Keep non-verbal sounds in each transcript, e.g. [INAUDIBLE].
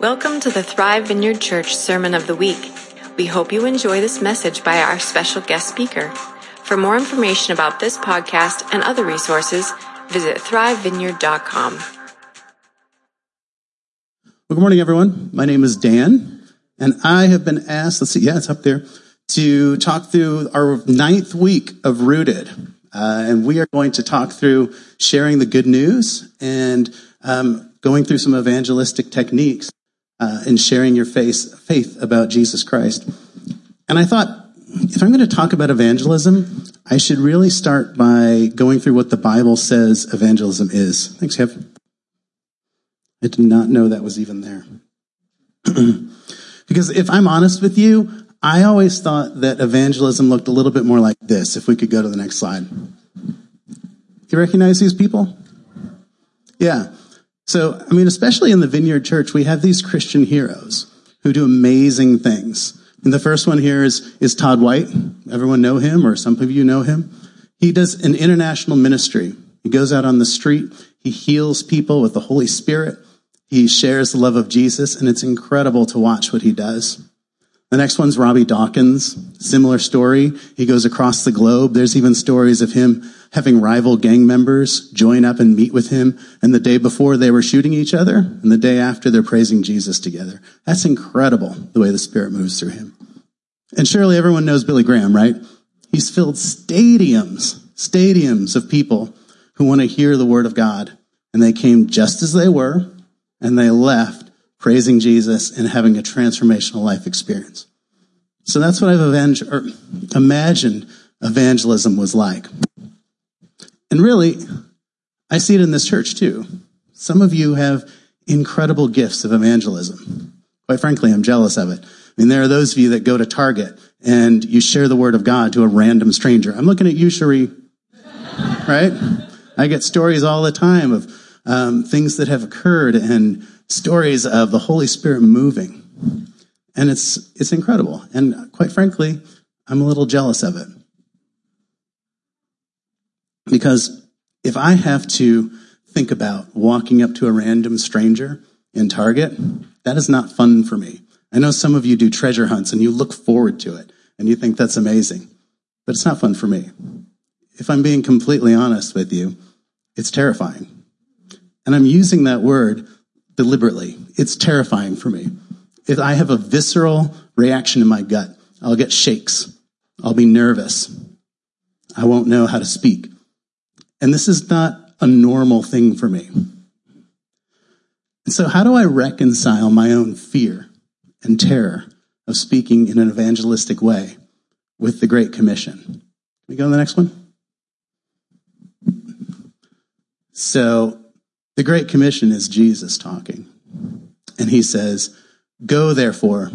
Welcome to the Thrive Vineyard Church Sermon of the Week. We hope you enjoy this message by our special guest speaker. For more information about this podcast and other resources, visit thrivevineyard.com. Well, good morning, everyone. My name is Dan, and I have been asked, let's see, yeah, it's up there, to talk through our ninth week of Rooted. Uh, and we are going to talk through sharing the good news and um, going through some evangelistic techniques uh, in sharing your faith, faith about Jesus Christ. And I thought, if I'm going to talk about evangelism, I should really start by going through what the Bible says evangelism is. Thanks, Kev. I did not know that was even there. [CLEARS THROAT] because if I'm honest with you, I always thought that evangelism looked a little bit more like this. If we could go to the next slide. You recognize these people? Yeah. So, I mean, especially in the Vineyard Church, we have these Christian heroes who do amazing things. And the first one here is, is Todd White. Everyone know him, or some of you know him. He does an international ministry. He goes out on the street. He heals people with the Holy Spirit. He shares the love of Jesus, and it's incredible to watch what he does. The next one's Robby Dawkins. Similar story. He goes across the globe. There's even stories of him having rival gang members join up and meet with him. And the day before they were shooting each other, and the day after they're praising Jesus together. That's incredible, the way the Spirit moves through him. And surely everyone knows Billy Graham, right? He's filled stadiums, stadiums of people who want to hear the word of God. And they came just as they were, and they left praising Jesus and having a transformational life experience. So that's what I've imagined evangelism was like. And really, I see it in this church too. Some of you have incredible gifts of evangelism. Quite frankly, I'm jealous of it. I mean, there are those of you that go to Target and you share the word of God to a random stranger. I'm looking at you, Cherie. right? I get stories all the time of um, things that have occurred and stories of the Holy Spirit moving. And it's, it's incredible. And quite frankly, I'm a little jealous of it. Because if I have to think about walking up to a random stranger in Target, that is not fun for me. I know some of you do treasure hunts and you look forward to it and you think that's amazing, but it's not fun for me. If I'm being completely honest with you, it's terrifying. And I'm using that word deliberately. It's terrifying for me. If I have a visceral reaction in my gut, I'll get shakes. I'll be nervous. I won't know how to speak. And this is not a normal thing for me. So how do I reconcile my own fear and terror of speaking in an evangelistic way with the Great Commission? Can we go to the next one? So the Great Commission is Jesus talking. And he says, Go therefore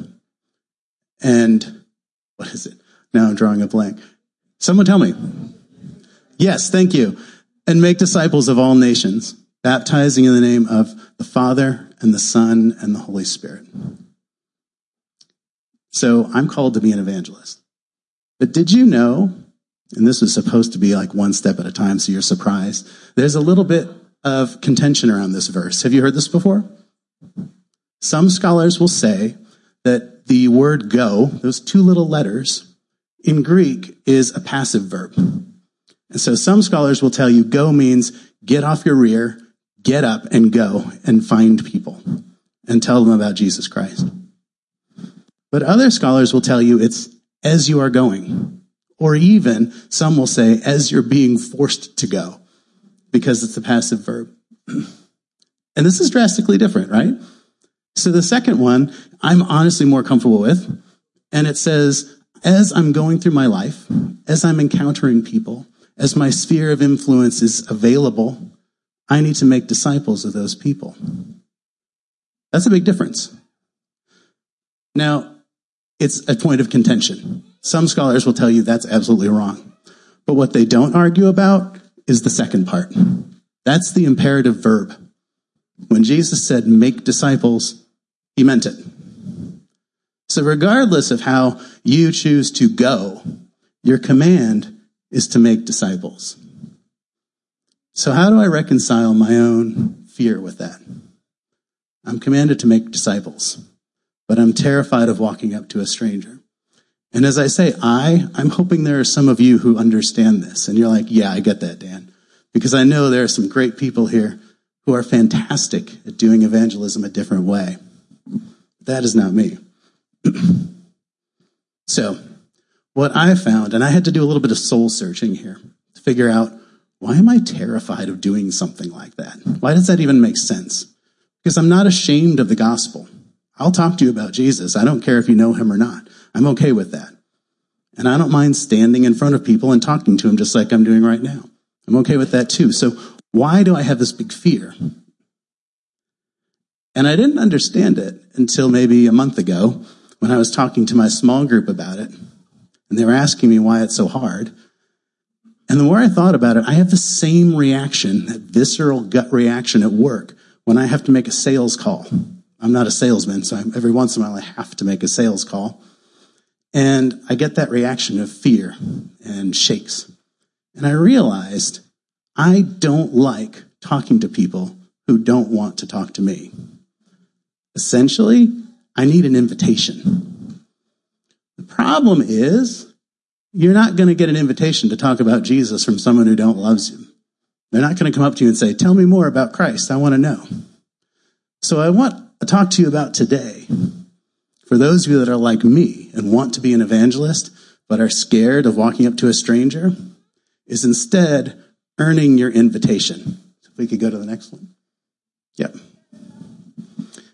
and what is it? Now I'm drawing a blank. Someone tell me. Yes, thank you. And make disciples of all nations, baptizing in the name of the Father and the Son and the Holy Spirit. So I'm called to be an evangelist. But did you know, and this was supposed to be like one step at a time, so you're surprised, there's a little bit of contention around this verse. Have you heard this before? Some scholars will say that the word go, those two little letters, in Greek is a passive verb. And so some scholars will tell you go means get off your rear, get up and go and find people and tell them about Jesus Christ. But other scholars will tell you it's as you are going. Or even some will say as you're being forced to go because it's a passive verb. [CLEARS THROAT] and this is drastically different, right? So the second one, I'm honestly more comfortable with. And it says, as I'm going through my life, as I'm encountering people, as my sphere of influence is available, I need to make disciples of those people. That's a big difference. Now, it's a point of contention. Some scholars will tell you that's absolutely wrong. But what they don't argue about is the second part. That's the imperative verb. When Jesus said, make disciples, he meant it. So regardless of how you choose to go, your command is to make disciples. So how do I reconcile my own fear with that? I'm commanded to make disciples, but I'm terrified of walking up to a stranger. And as I say I, I'm hoping there are some of you who understand this and you're like, yeah, I get that, Dan. Because I know there are some great people here who are fantastic at doing evangelism a different way. That is not me. [CLEARS THROAT] so, what I found, and I had to do a little bit of soul searching here to figure out why am I terrified of doing something like that? Why does that even make sense? Because I'm not ashamed of the gospel. I'll talk to you about Jesus. I don't care if you know him or not. I'm okay with that. And I don't mind standing in front of people and talking to them just like I'm doing right now. I'm okay with that too. So why do I have this big fear? And I didn't understand it until maybe a month ago when I was talking to my small group about it. And they were asking me why it's so hard. And the more I thought about it, I have the same reaction, that visceral gut reaction at work when I have to make a sales call. I'm not a salesman, so every once in a while I have to make a sales call. And I get that reaction of fear and shakes. And I realized I don't like talking to people who don't want to talk to me. Essentially, I need an invitation. The problem is you're not going to get an invitation to talk about Jesus from someone who don't loves you. They're not going to come up to you and say, tell me more about Christ. I want to know. So I want to talk to you about today. For those of you that are like me and want to be an evangelist, but are scared of walking up to a stranger, is instead earning your invitation. If we could go to the next one. Yep.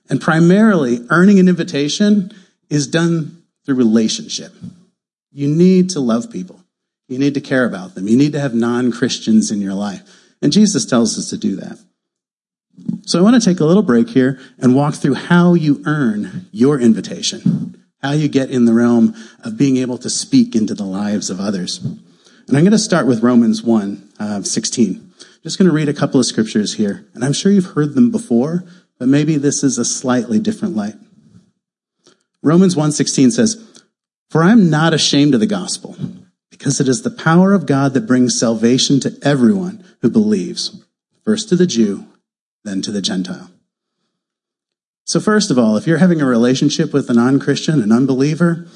And primarily, earning an invitation is done through relationship. You need to love people. You need to care about them. You need to have non Christians in your life. And Jesus tells us to do that. So I want to take a little break here and walk through how you earn your invitation, how you get in the realm of being able to speak into the lives of others. And I'm going to start with Romans 1 uh, 16. Just going to read a couple of scriptures here. And I'm sure you've heard them before, but maybe this is a slightly different light. Romans 1:16 says, for I'm not ashamed of the gospel, because it is the power of God that brings salvation to everyone who believes, first to the Jew, then to the Gentile. So, first of all, if you're having a relationship with a non Christian, an unbeliever,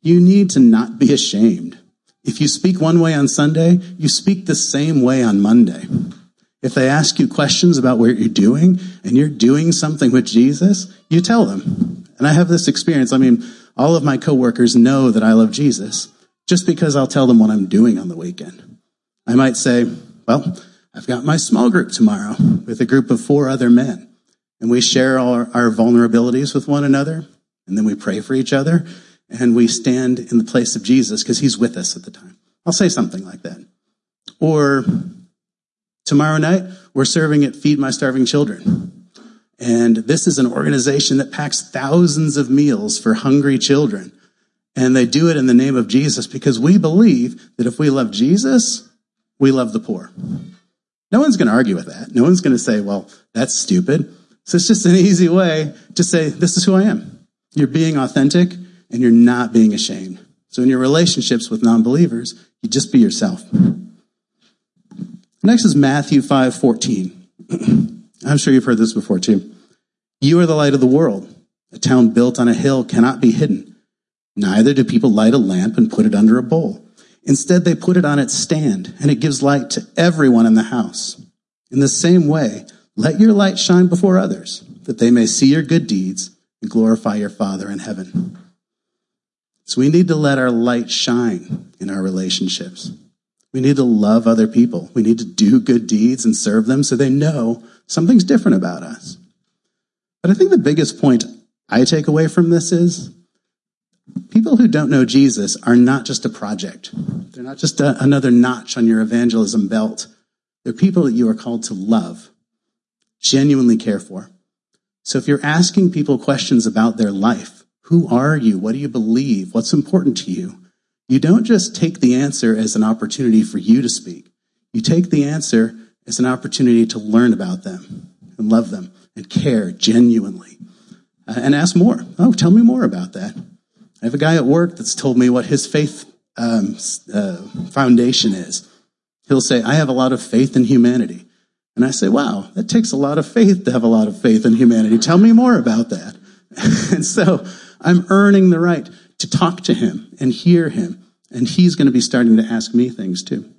you need to not be ashamed. If you speak one way on Sunday, you speak the same way on Monday. If they ask you questions about what you're doing and you're doing something with Jesus, you tell them. And I have this experience. I mean, all of my coworkers know that I love Jesus just because I'll tell them what I'm doing on the weekend. I might say, well, I've got my small group tomorrow with a group of four other men and we share our, our vulnerabilities with one another and then we pray for each other and we stand in the place of Jesus because he's with us at the time. I'll say something like that. Or tomorrow night, we're serving at Feed My Starving Children. And this is an organization that packs thousands of meals for hungry children. And they do it in the name of Jesus because we believe that if we love Jesus, we love the poor. No one's going to argue with that. No one's going to say, well, that's stupid. So it's just an easy way to say, this is who I am. You're being authentic and you're not being ashamed. So in your relationships with non-believers, you just be yourself. Next is Matthew 5, 14. [CLEARS THROAT] I'm sure you've heard this before too. You are the light of the world. A town built on a hill cannot be hidden. Neither do people light a lamp and put it under a bowl. Instead, they put it on its stand, and it gives light to everyone in the house. In the same way, let your light shine before others, that they may see your good deeds and glorify your Father in heaven. So we need to let our light shine in our relationships. We need to love other people. We need to do good deeds and serve them so they know something's different about us. But I think the biggest point I take away from this is people who don't know Jesus are not just a project. They're not just a, another notch on your evangelism belt. They're people that you are called to love, genuinely care for. So if you're asking people questions about their life, who are you? What do you believe? What's important to you? You don't just take the answer as an opportunity for you to speak. You take the answer as an opportunity to learn about them and love them and care genuinely uh, and ask more. Oh, tell me more about that. I have a guy at work that's told me what his faith um, uh, foundation is. He'll say, I have a lot of faith in humanity. And I say, wow, that takes a lot of faith to have a lot of faith in humanity. Tell me more about that. [LAUGHS] and so I'm earning the right to talk to him and hear him. And he's going to be starting to ask me things too.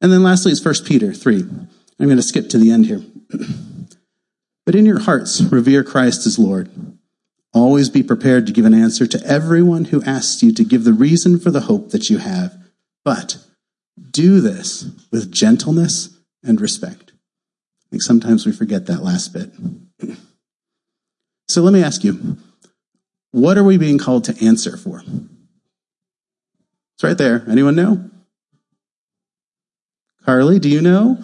And then lastly is 1 Peter 3. I'm going to skip to the end here. [CLEARS THROAT] but in your hearts, revere Christ as Lord. Always be prepared to give an answer to everyone who asks you to give the reason for the hope that you have. But do this with gentleness and respect. I think sometimes we forget that last bit. So let me ask you, what are we being called to answer for? It's right there. Anyone know? Carly, do you know?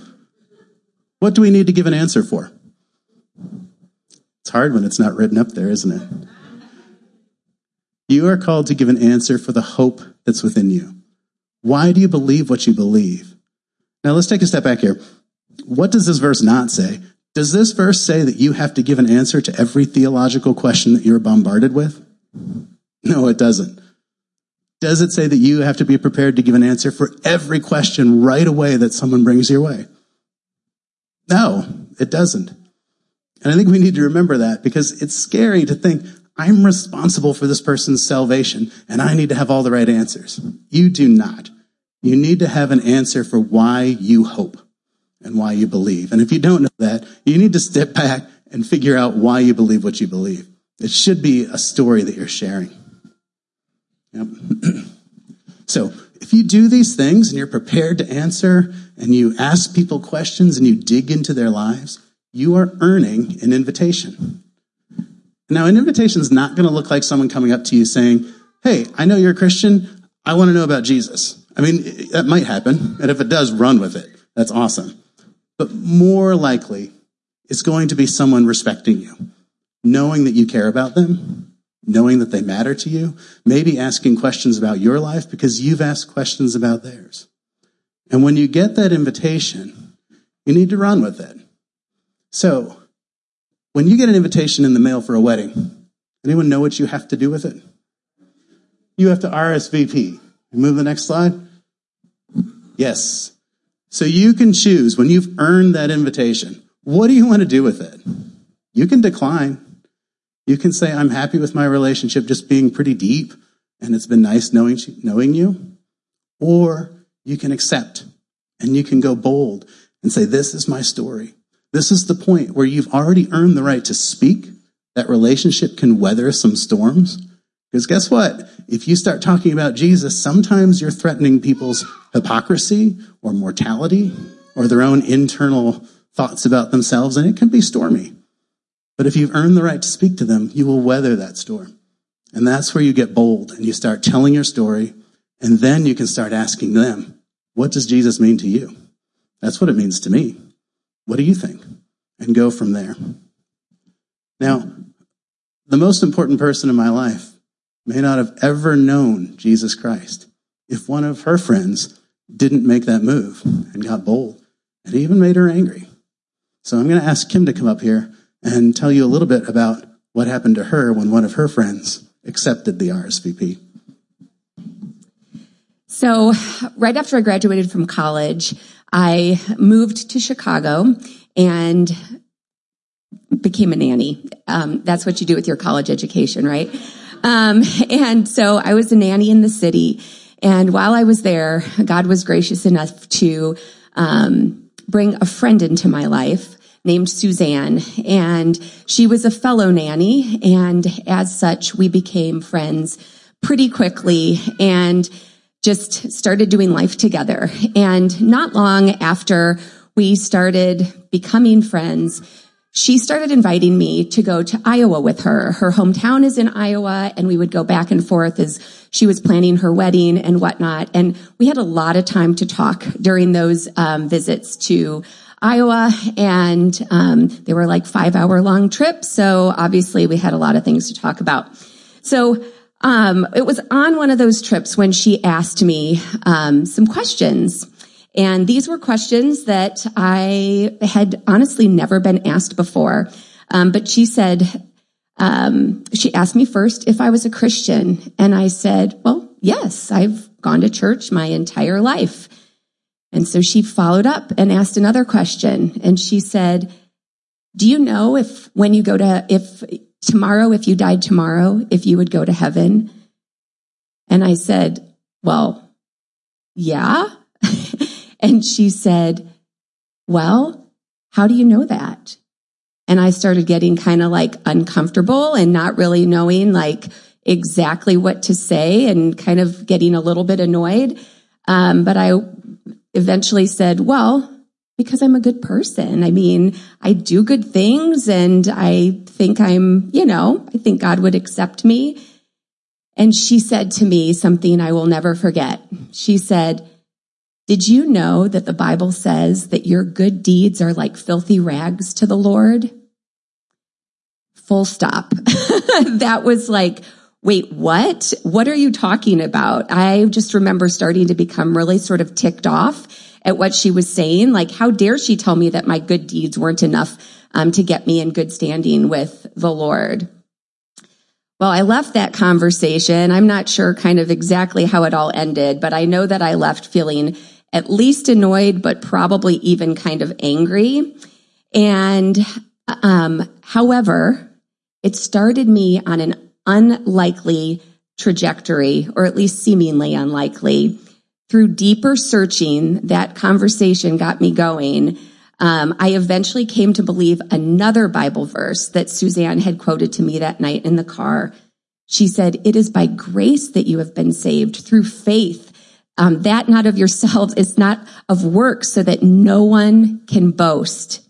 What do we need to give an answer for? It's hard when it's not written up there, isn't it? You are called to give an answer for the hope that's within you. Why do you believe what you believe? Now let's take a step back here. What does this verse not say? Does this verse say that you have to give an answer to every theological question that you're bombarded with? No, it doesn't. Does it say that you have to be prepared to give an answer for every question right away that someone brings your way? No, it doesn't. And I think we need to remember that because it's scary to think I'm responsible for this person's salvation and I need to have all the right answers. You do not. You need to have an answer for why you hope and why you believe. And if you don't know that, you need to step back and figure out why you believe what you believe. It should be a story that you're sharing. Yep. [CLEARS THROAT] so if you do these things and you're prepared to answer and you ask people questions and you dig into their lives, you are earning an invitation. Now, an invitation is not going to look like someone coming up to you saying, Hey, I know you're a Christian. I want to know about Jesus. I mean, that might happen. And if it does, run with it. That's awesome. But more likely, it's going to be someone respecting you, knowing that you care about them, knowing that they matter to you, maybe asking questions about your life because you've asked questions about theirs. And when you get that invitation, you need to run with it. So, when you get an invitation in the mail for a wedding, anyone know what you have to do with it? You have to RSVP. Move the next slide. Yes. So you can choose when you've earned that invitation, what do you want to do with it? You can decline. You can say, I'm happy with my relationship just being pretty deep and it's been nice knowing, knowing you. Or you can accept and you can go bold and say, this is my story. This is the point where you've already earned the right to speak. That relationship can weather some storms. Because guess what? If you start talking about Jesus, sometimes you're threatening people's hypocrisy or mortality or their own internal thoughts about themselves, and it can be stormy. But if you've earned the right to speak to them, you will weather that storm. And that's where you get bold and you start telling your story, and then you can start asking them, what does Jesus mean to you? That's what it means to me. What do you think? And go from there. Now, the most important person in my life may not have ever known Jesus Christ if one of her friends didn't make that move and got bold and even made her angry. So I'm going to ask Kim to come up here and tell you a little bit about what happened to her when one of her friends accepted the RSVP. So, right after I graduated from college, I moved to Chicago and became a nanny. Um, that's what you do with your college education, right? Um, and so I was a nanny in the city. And while I was there, God was gracious enough to um, bring a friend into my life named Suzanne. And she was a fellow nanny. And as such, we became friends pretty quickly and just started doing life together. And not long after we started becoming friends, she started inviting me to go to Iowa with her. Her hometown is in Iowa and we would go back and forth as she was planning her wedding and whatnot. And we had a lot of time to talk during those um, visits to Iowa and um, they were like five hour long trips. So obviously we had a lot of things to talk about. So um, it was on one of those trips when she asked me um, some questions. And these were questions that I had honestly never been asked before. Um, but she said, um, she asked me first if I was a Christian. And I said, well, yes, I've gone to church my entire life. And so she followed up and asked another question. And she said, do you know if when you go to, if tomorrow, if you died tomorrow, if you would go to heaven? And I said, well, yeah. [LAUGHS] and she said, well, how do you know that? And I started getting kind of like uncomfortable and not really knowing like exactly what to say and kind of getting a little bit annoyed. Um, but I eventually said, well, because I'm a good person. I mean, I do good things and I think I'm, you know, I think God would accept me. And she said to me something I will never forget. She said, did you know that the Bible says that your good deeds are like filthy rags to the Lord? Full stop. [LAUGHS] that was like, wait, what? What are you talking about? I just remember starting to become really sort of ticked off at what she was saying. Like, how dare she tell me that my good deeds weren't enough um, to get me in good standing with the Lord? Well, I left that conversation. I'm not sure kind of exactly how it all ended, but I know that I left feeling at least annoyed, but probably even kind of angry. And, um, however, it started me on an unlikely trajectory, or at least seemingly unlikely. Through deeper searching, that conversation got me going. Um, I eventually came to believe another Bible verse that Suzanne had quoted to me that night in the car. She said, It is by grace that you have been saved through faith. Um, that not of yourselves is not of works, so that no one can boast.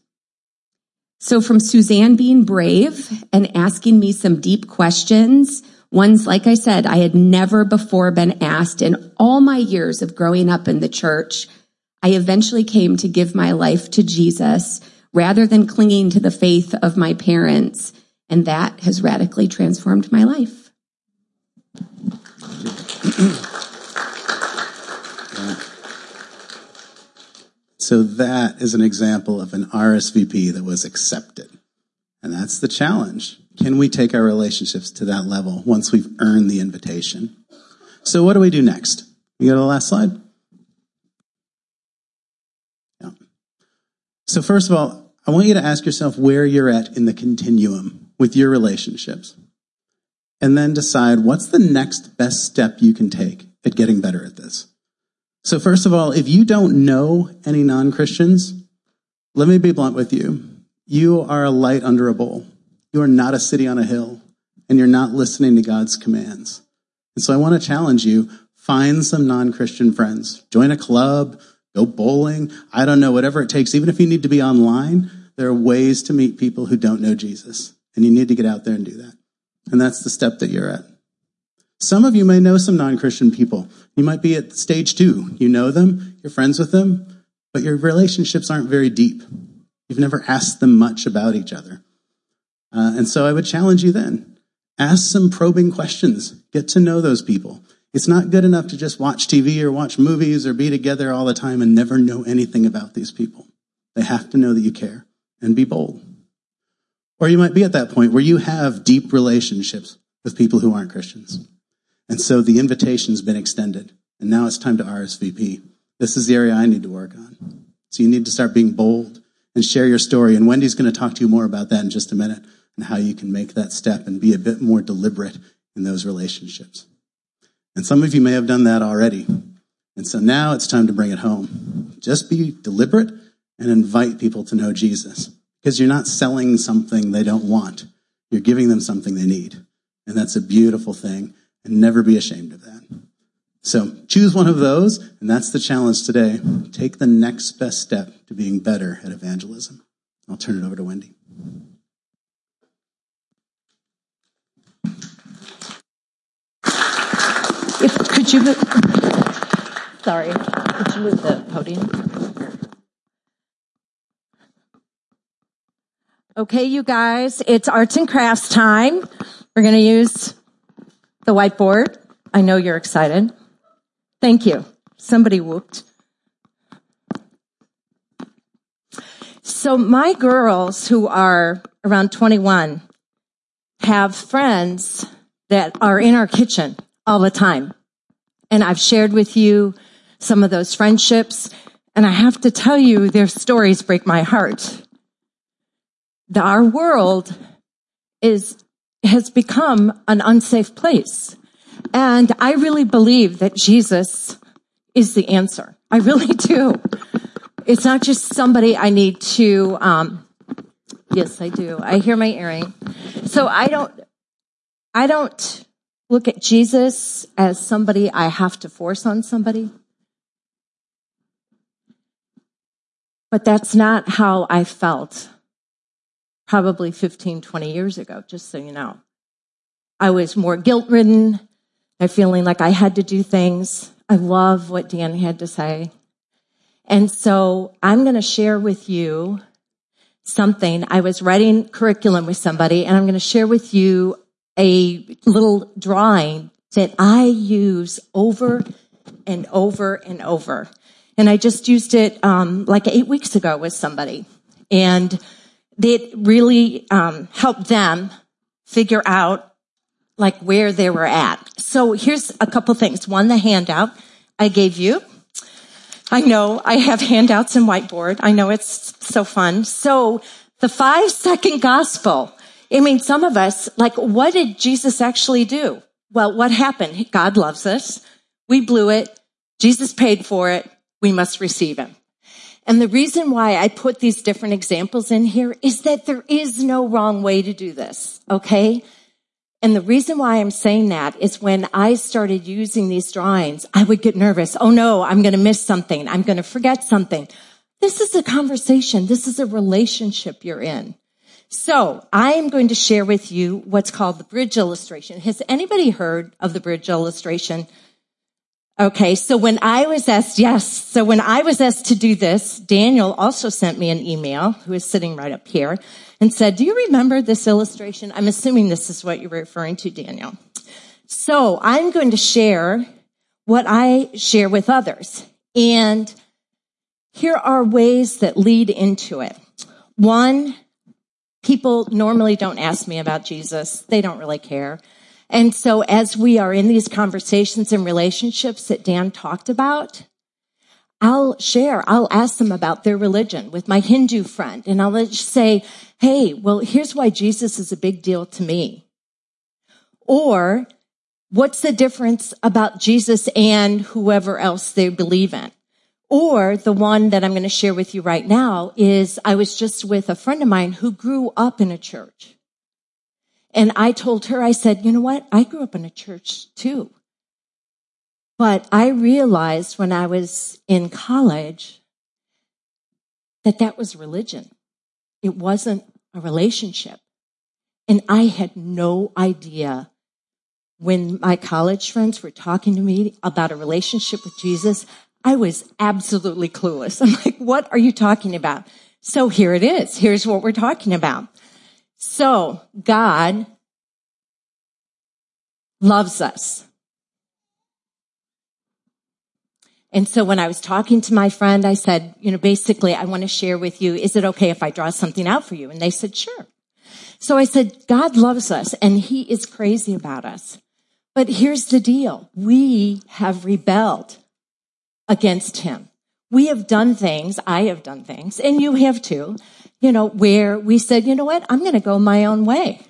So from Suzanne being brave and asking me some deep questions, ones, like I said, I had never before been asked in all my years of growing up in the church, I eventually came to give my life to Jesus rather than clinging to the faith of my parents. And that has radically transformed my life. So that is an example of an RSVP that was accepted. And that's the challenge. Can we take our relationships to that level once we've earned the invitation? So what do we do next? You go to the last slide? Yeah. So first of all, I want you to ask yourself where you're at in the continuum with your relationships. And then decide what's the next best step you can take at getting better at this. So first of all, if you don't know any non-Christians, let me be blunt with you. You are a light under a bowl. You are not a city on a hill and you're not listening to God's commands. And so I want to challenge you, find some non-Christian friends, join a club, go bowling. I don't know, whatever it takes. Even if you need to be online, there are ways to meet people who don't know Jesus and you need to get out there and do that. And that's the step that you're at. Some of you may know some non-Christian people. You might be at stage two. You know them, you're friends with them, but your relationships aren't very deep. You've never asked them much about each other. Uh, and so I would challenge you then. Ask some probing questions. Get to know those people. It's not good enough to just watch TV or watch movies or be together all the time and never know anything about these people. They have to know that you care and be bold. Or you might be at that point where you have deep relationships with people who aren't Christians. And so the invitation's been extended. And now it's time to RSVP. This is the area I need to work on. So you need to start being bold and share your story. And Wendy's going to talk to you more about that in just a minute and how you can make that step and be a bit more deliberate in those relationships. And some of you may have done that already. And so now it's time to bring it home. Just be deliberate and invite people to know Jesus because you're not selling something they don't want. You're giving them something they need. And that's a beautiful thing and never be ashamed of that. So choose one of those, and that's the challenge today. Take the next best step to being better at evangelism. I'll turn it over to Wendy. If, could you move? Sorry, could you move the podium? Okay, you guys, it's arts and crafts time. We're going to use the whiteboard. I know you're excited. Thank you. Somebody whooped. So my girls who are around 21 have friends that are in our kitchen all the time. And I've shared with you some of those friendships. And I have to tell you, their stories break my heart. The, our world is, has become an unsafe place. And I really believe that Jesus is the answer. I really [LAUGHS] do. It's not just somebody I need to, um, yes, I do. I hear my earring. So I don't, I don't look at Jesus as somebody I have to force on somebody. But that's not how I felt probably 15, 20 years ago, just so you know. I was more guilt ridden. I feeling like I had to do things. I love what Dan had to say. And so I'm going to share with you something. I was writing curriculum with somebody and I'm going to share with you a little drawing that I use over and over and over. And I just used it um, like eight weeks ago with somebody, and it really um, helped them figure out like where they were at. So here's a couple things. One, the handout I gave you. I know I have handouts and whiteboard. I know it's so fun. So the five second gospel. I mean, some of us, like, what did Jesus actually do? Well, what happened? God loves us. We blew it. Jesus paid for it. We must receive him. And the reason why I put these different examples in here is that there is no wrong way to do this. Okay. And the reason why I'm saying that is when I started using these drawings, I would get nervous. Oh no, I'm going to miss something. I'm going to forget something. This is a conversation. This is a relationship you're in. So I am going to share with you what's called the bridge illustration. Has anybody heard of the bridge illustration? Okay. So when I was asked, yes. So when I was asked to do this, Daniel also sent me an email who is sitting right up here and said, do you remember this illustration? I'm assuming this is what you're referring to, Daniel. So I'm going to share what I share with others. And here are ways that lead into it. One, people normally don't ask me about Jesus. They don't really care. And so as we are in these conversations and relationships that Dan talked about, I'll share, I'll ask them about their religion with my Hindu friend and I'll say, Hey, well, here's why Jesus is a big deal to me. Or what's the difference about Jesus and whoever else they believe in? Or the one that I'm going to share with you right now is I was just with a friend of mine who grew up in a church. And I told her, I said, you know what? I grew up in a church too. But I realized when I was in college that that was religion. It wasn't a relationship. And I had no idea when my college friends were talking to me about a relationship with Jesus. I was absolutely clueless. [LAUGHS] I'm like, what are you talking about? So here it is. Here's what we're talking about. So God loves us. And so when I was talking to my friend, I said, you know, basically, I want to share with you, is it okay if I draw something out for you? And they said, sure. So I said, God loves us and he is crazy about us. But here's the deal. We have rebelled against him. We have done things, I have done things, and you have too, you know, where we said, you know what, I'm going to go my own way.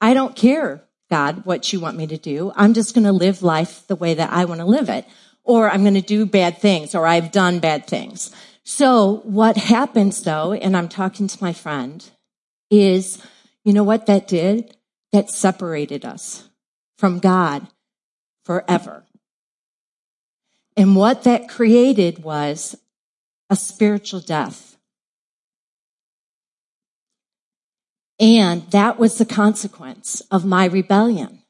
I don't care, God, what you want me to do. I'm just going to live life the way that I want to live it. Or I'm going to do bad things, or I've done bad things. So what happens though, and I'm talking to my friend, is, you know what that did? That separated us from God forever. And what that created was a spiritual death. And that was the consequence of my rebellion.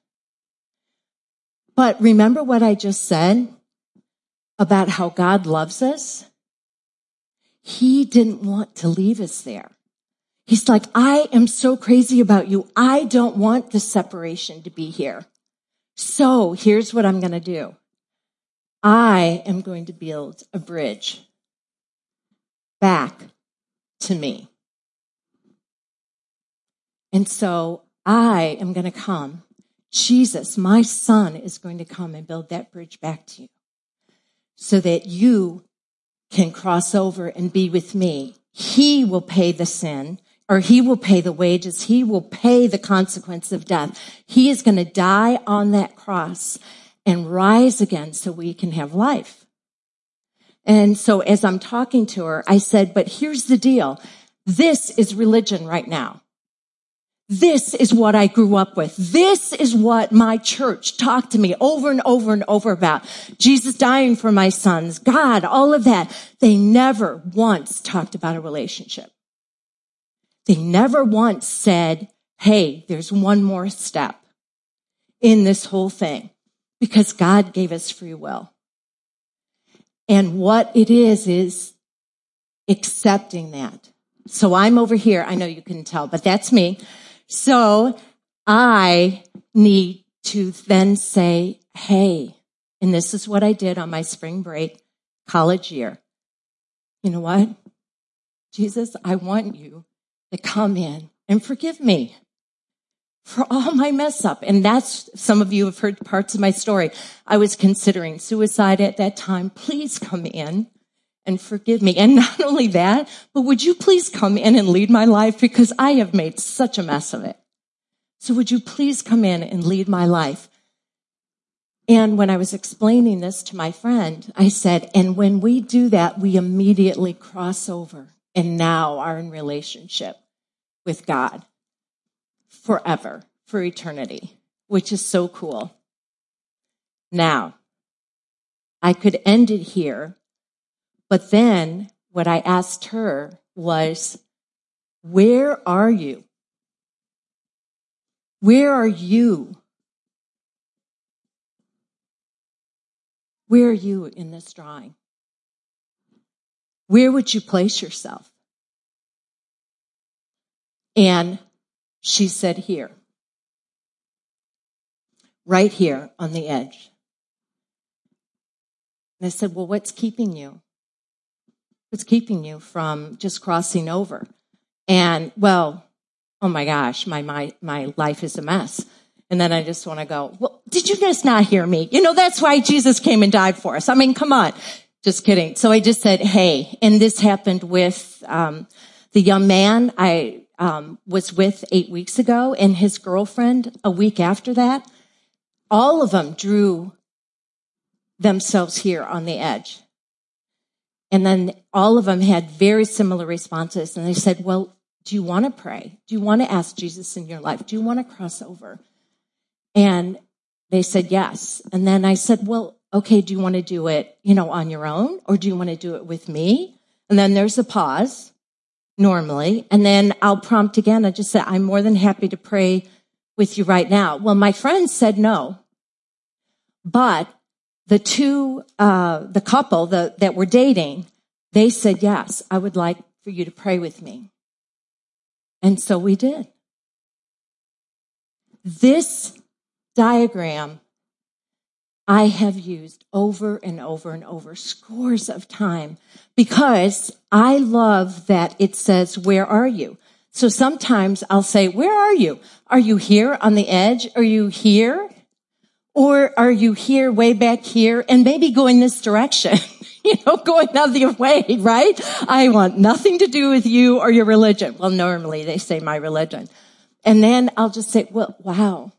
But remember what I just said about how God loves us? He didn't want to leave us there. He's like, I am so crazy about you. I don't want the separation to be here. So here's what I'm going to do. I am going to build a bridge back to me. And so I am going to come. Jesus, my son, is going to come and build that bridge back to you so that you can cross over and be with me. He will pay the sin or he will pay the wages. He will pay the consequence of death. He is going to die on that cross and rise again so we can have life. And so as I'm talking to her, I said, but here's the deal. This is religion right now. This is what I grew up with. This is what my church talked to me over and over and over about. Jesus dying for my sons, God, all of that. They never once talked about a relationship. They never once said, Hey, there's one more step in this whole thing because God gave us free will. And what it is, is accepting that. So I'm over here. I know you can tell, but that's me. So I need to then say, Hey, and this is what I did on my spring break college year. You know what? Jesus, I want you to come in and forgive me for all my mess up. And that's, some of you have heard parts of my story. I was considering suicide at that time. Please come in and forgive me. And [LAUGHS] not only that, but would you please come in and lead my life because I have made such a mess of it. So would you please come in and lead my life? And when I was explaining this to my friend, I said, and when we do that, we immediately cross over and now are in relationship with God forever, for eternity, which is so cool. Now, I could end it here, but then what I asked her was, where are you? Where are you? Where are you in this drawing? Where would you place yourself? And she said, Here. Right here on the edge. And I said, Well, what's keeping you? What's keeping you from just crossing over? And, well, oh my gosh, my, my, my life is a mess. And then I just want to go, well, did you just not hear me? You know, that's why Jesus came and died for us. I mean, come on. Just kidding. So I just said, hey, and this happened with um, the young man I um, was with eight weeks ago and his girlfriend a week after that. All of them drew themselves here on the edge. And then all of them had very similar responses. And they said, well, do you want to pray? Do you want to ask Jesus in your life? Do you want to cross over? And they said yes. And then I said, well, okay, do you want to do it, you know, on your own or do you want to do it with me? And then there's a pause normally. And then I'll prompt again. I just said, I'm more than happy to pray with you right now. Well, my friend said no, but the two, uh, the couple the, that were dating, they said, yes, I would like for you to pray with me. And so we did. This diagram I have used over and over and over scores of time because I love that it says, where are you? So sometimes I'll say, where are you? Are you here on the edge? Are you here? Or are you here way back here and maybe going this direction? [LAUGHS] you know, going the other way, right? I want nothing to do with you or your religion. Well, normally they say my religion. And then I'll just say, well, wow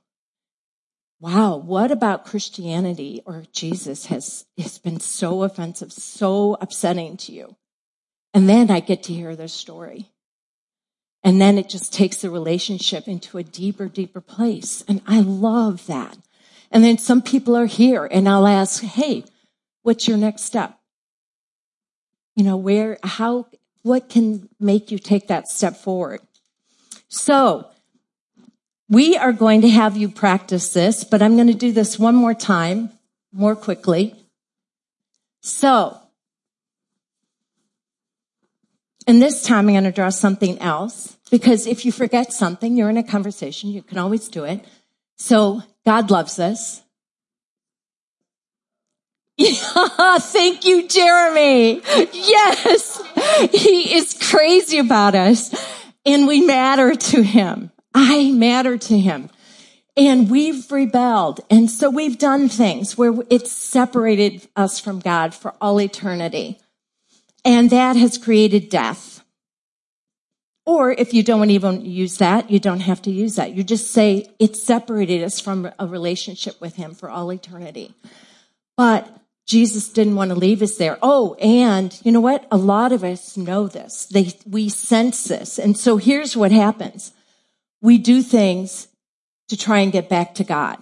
wow, what about Christianity or Jesus has, has been so offensive, so upsetting to you? And then I get to hear their story. And then it just takes the relationship into a deeper, deeper place. And I love that. And then some people are here and I'll ask, Hey, what's your next step? You know, where, how, what can make you take that step forward? So we are going to have you practice this, but I'm going to do this one more time, more quickly. So, and this time I'm going to draw something else because if you forget something, you're in a conversation, you can always do it. So, God loves us. [LAUGHS] Thank you, Jeremy. Yes, he is crazy about us and we matter to him. I matter to him. And we've rebelled. And so we've done things where it's separated us from God for all eternity. And that has created death. Or if you don't even use that, you don't have to use that. You just say it separated us from a relationship with him for all eternity. But Jesus didn't want to leave us there. Oh, and you know what? A lot of us know this. They, we sense this. And so here's what happens. We do things to try and get back to God,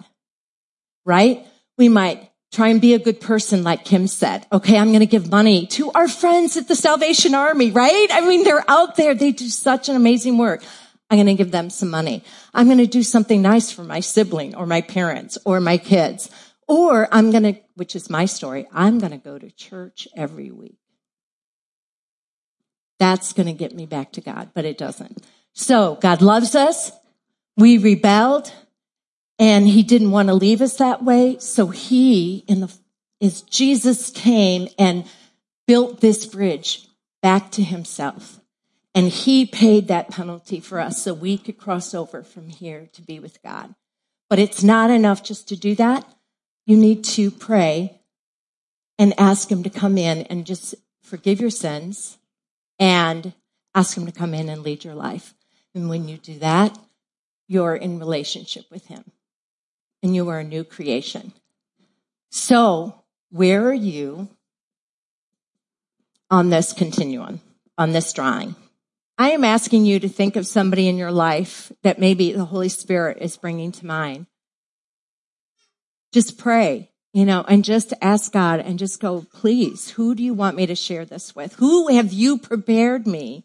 right? We might try and be a good person, like Kim said. Okay, I'm going to give money to our friends at the Salvation Army, right? I mean, they're out there. They do such an amazing work. I'm going to give them some money. I'm going to do something nice for my sibling or my parents or my kids. Or I'm going to, which is my story, I'm going to go to church every week. That's going to get me back to God, but it doesn't. So God loves us. We rebelled and he didn't want to leave us that way. So he, in the, as Jesus came and built this bridge back to himself. And he paid that penalty for us so we could cross over from here to be with God. But it's not enough just to do that you need to pray and ask Him to come in and just forgive your sins and ask Him to come in and lead your life. And when you do that, you're in relationship with Him and you are a new creation. So, where are you on this continuum, on this drawing? I am asking you to think of somebody in your life that maybe the Holy Spirit is bringing to mind just pray, you know, and just ask God and just go, please, who do you want me to share this with? Who have you prepared me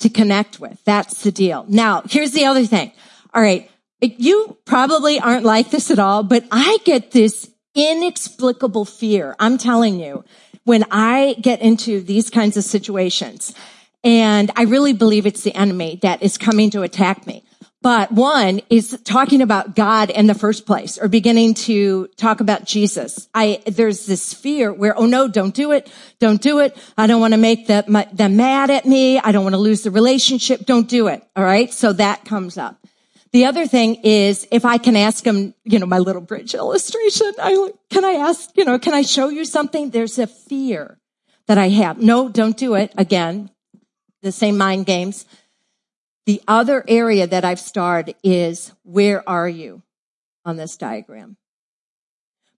to connect with? That's the deal. Now, here's the other thing. All right. You probably aren't like this at all, but I get this inexplicable fear. I'm telling you, when I get into these kinds of situations, and I really believe it's the enemy that is coming to attack me. But one is talking about God in the first place or beginning to talk about Jesus. I, there's this fear where, oh no, don't do it. Don't do it. I don't want to make them, them mad at me. I don't want to lose the relationship. Don't do it. All right. So that comes up. The other thing is if I can ask them, you know, my little bridge illustration, I, can I ask, you know, can I show you something? There's a fear that I have. No, don't do it. Again, the same mind games. The other area that I've starred is where are you on this diagram?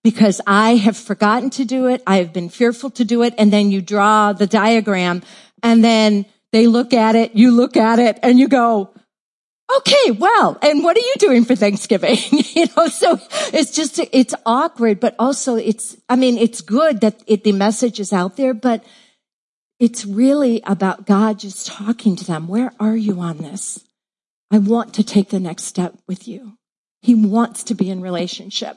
Because I have forgotten to do it. I have been fearful to do it. And then you draw the diagram and then they look at it, you look at it and you go, okay, well, and what are you doing for Thanksgiving? [LAUGHS] you know, so it's just, it's awkward, but also it's, I mean, it's good that it, the message is out there, but it's really about God just talking to them. Where are you on this? I want to take the next step with you. He wants to be in relationship.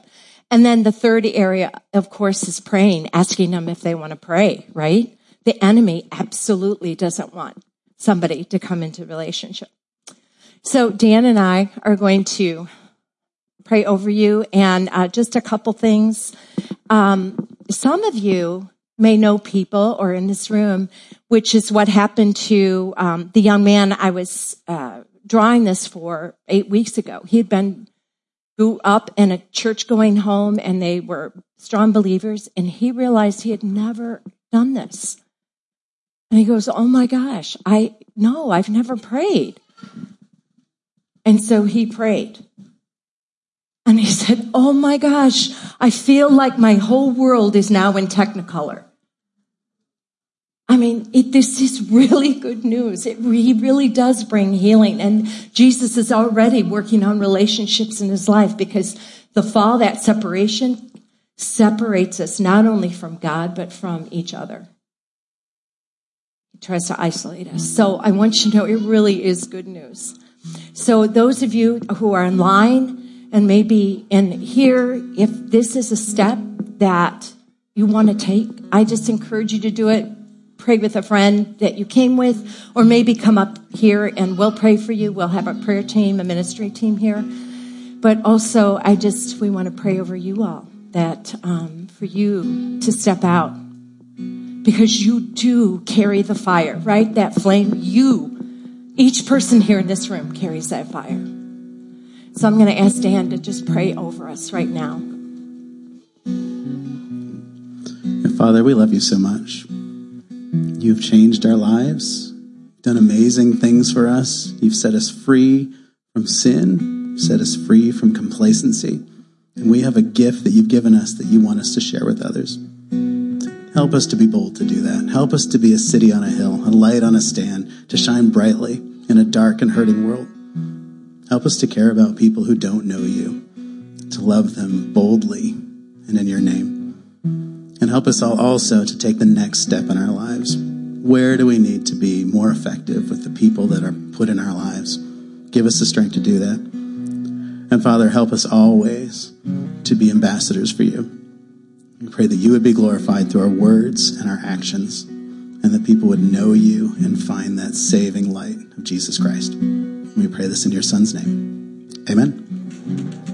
And then the third area, of course, is praying, asking them if they want to pray, right? The enemy absolutely doesn't want somebody to come into relationship. So Dan and I are going to pray over you and uh, just a couple things. Um, some of you may know people or in this room, which is what happened to um, the young man I was uh, drawing this for eight weeks ago. He had been grew up in a church going home and they were strong believers and he realized he had never done this. And he goes, Oh my gosh, I no, I've never prayed. And so he prayed. And he said, Oh my gosh, I feel like my whole world is now in Technicolor. I mean, it, this is really good news. It, he really does bring healing. And Jesus is already working on relationships in his life because the fall, that separation, separates us not only from God, but from each other. He tries to isolate us. So I want you to know it really is good news. So those of you who are online and maybe in here, if this is a step that you want to take, I just encourage you to do it pray with a friend that you came with, or maybe come up here and we'll pray for you. We'll have a prayer team, a ministry team here. But also, I just, we want to pray over you all that um, for you to step out because you do carry the fire, right? That flame, you, each person here in this room carries that fire. So I'm going to ask Dan to just pray over us right now. Father, we love you so much. You've changed our lives, done amazing things for us. You've set us free from sin, set us free from complacency. And we have a gift that you've given us that you want us to share with others. Help us to be bold to do that. Help us to be a city on a hill, a light on a stand, to shine brightly in a dark and hurting world. Help us to care about people who don't know you, to love them boldly and in your name. And help us all also to take the next step in our lives. Where do we need to be more effective with the people that are put in our lives? Give us the strength to do that. And Father, help us always to be ambassadors for you. We pray that you would be glorified through our words and our actions, and that people would know you and find that saving light of Jesus Christ. We pray this in your Son's name. Amen.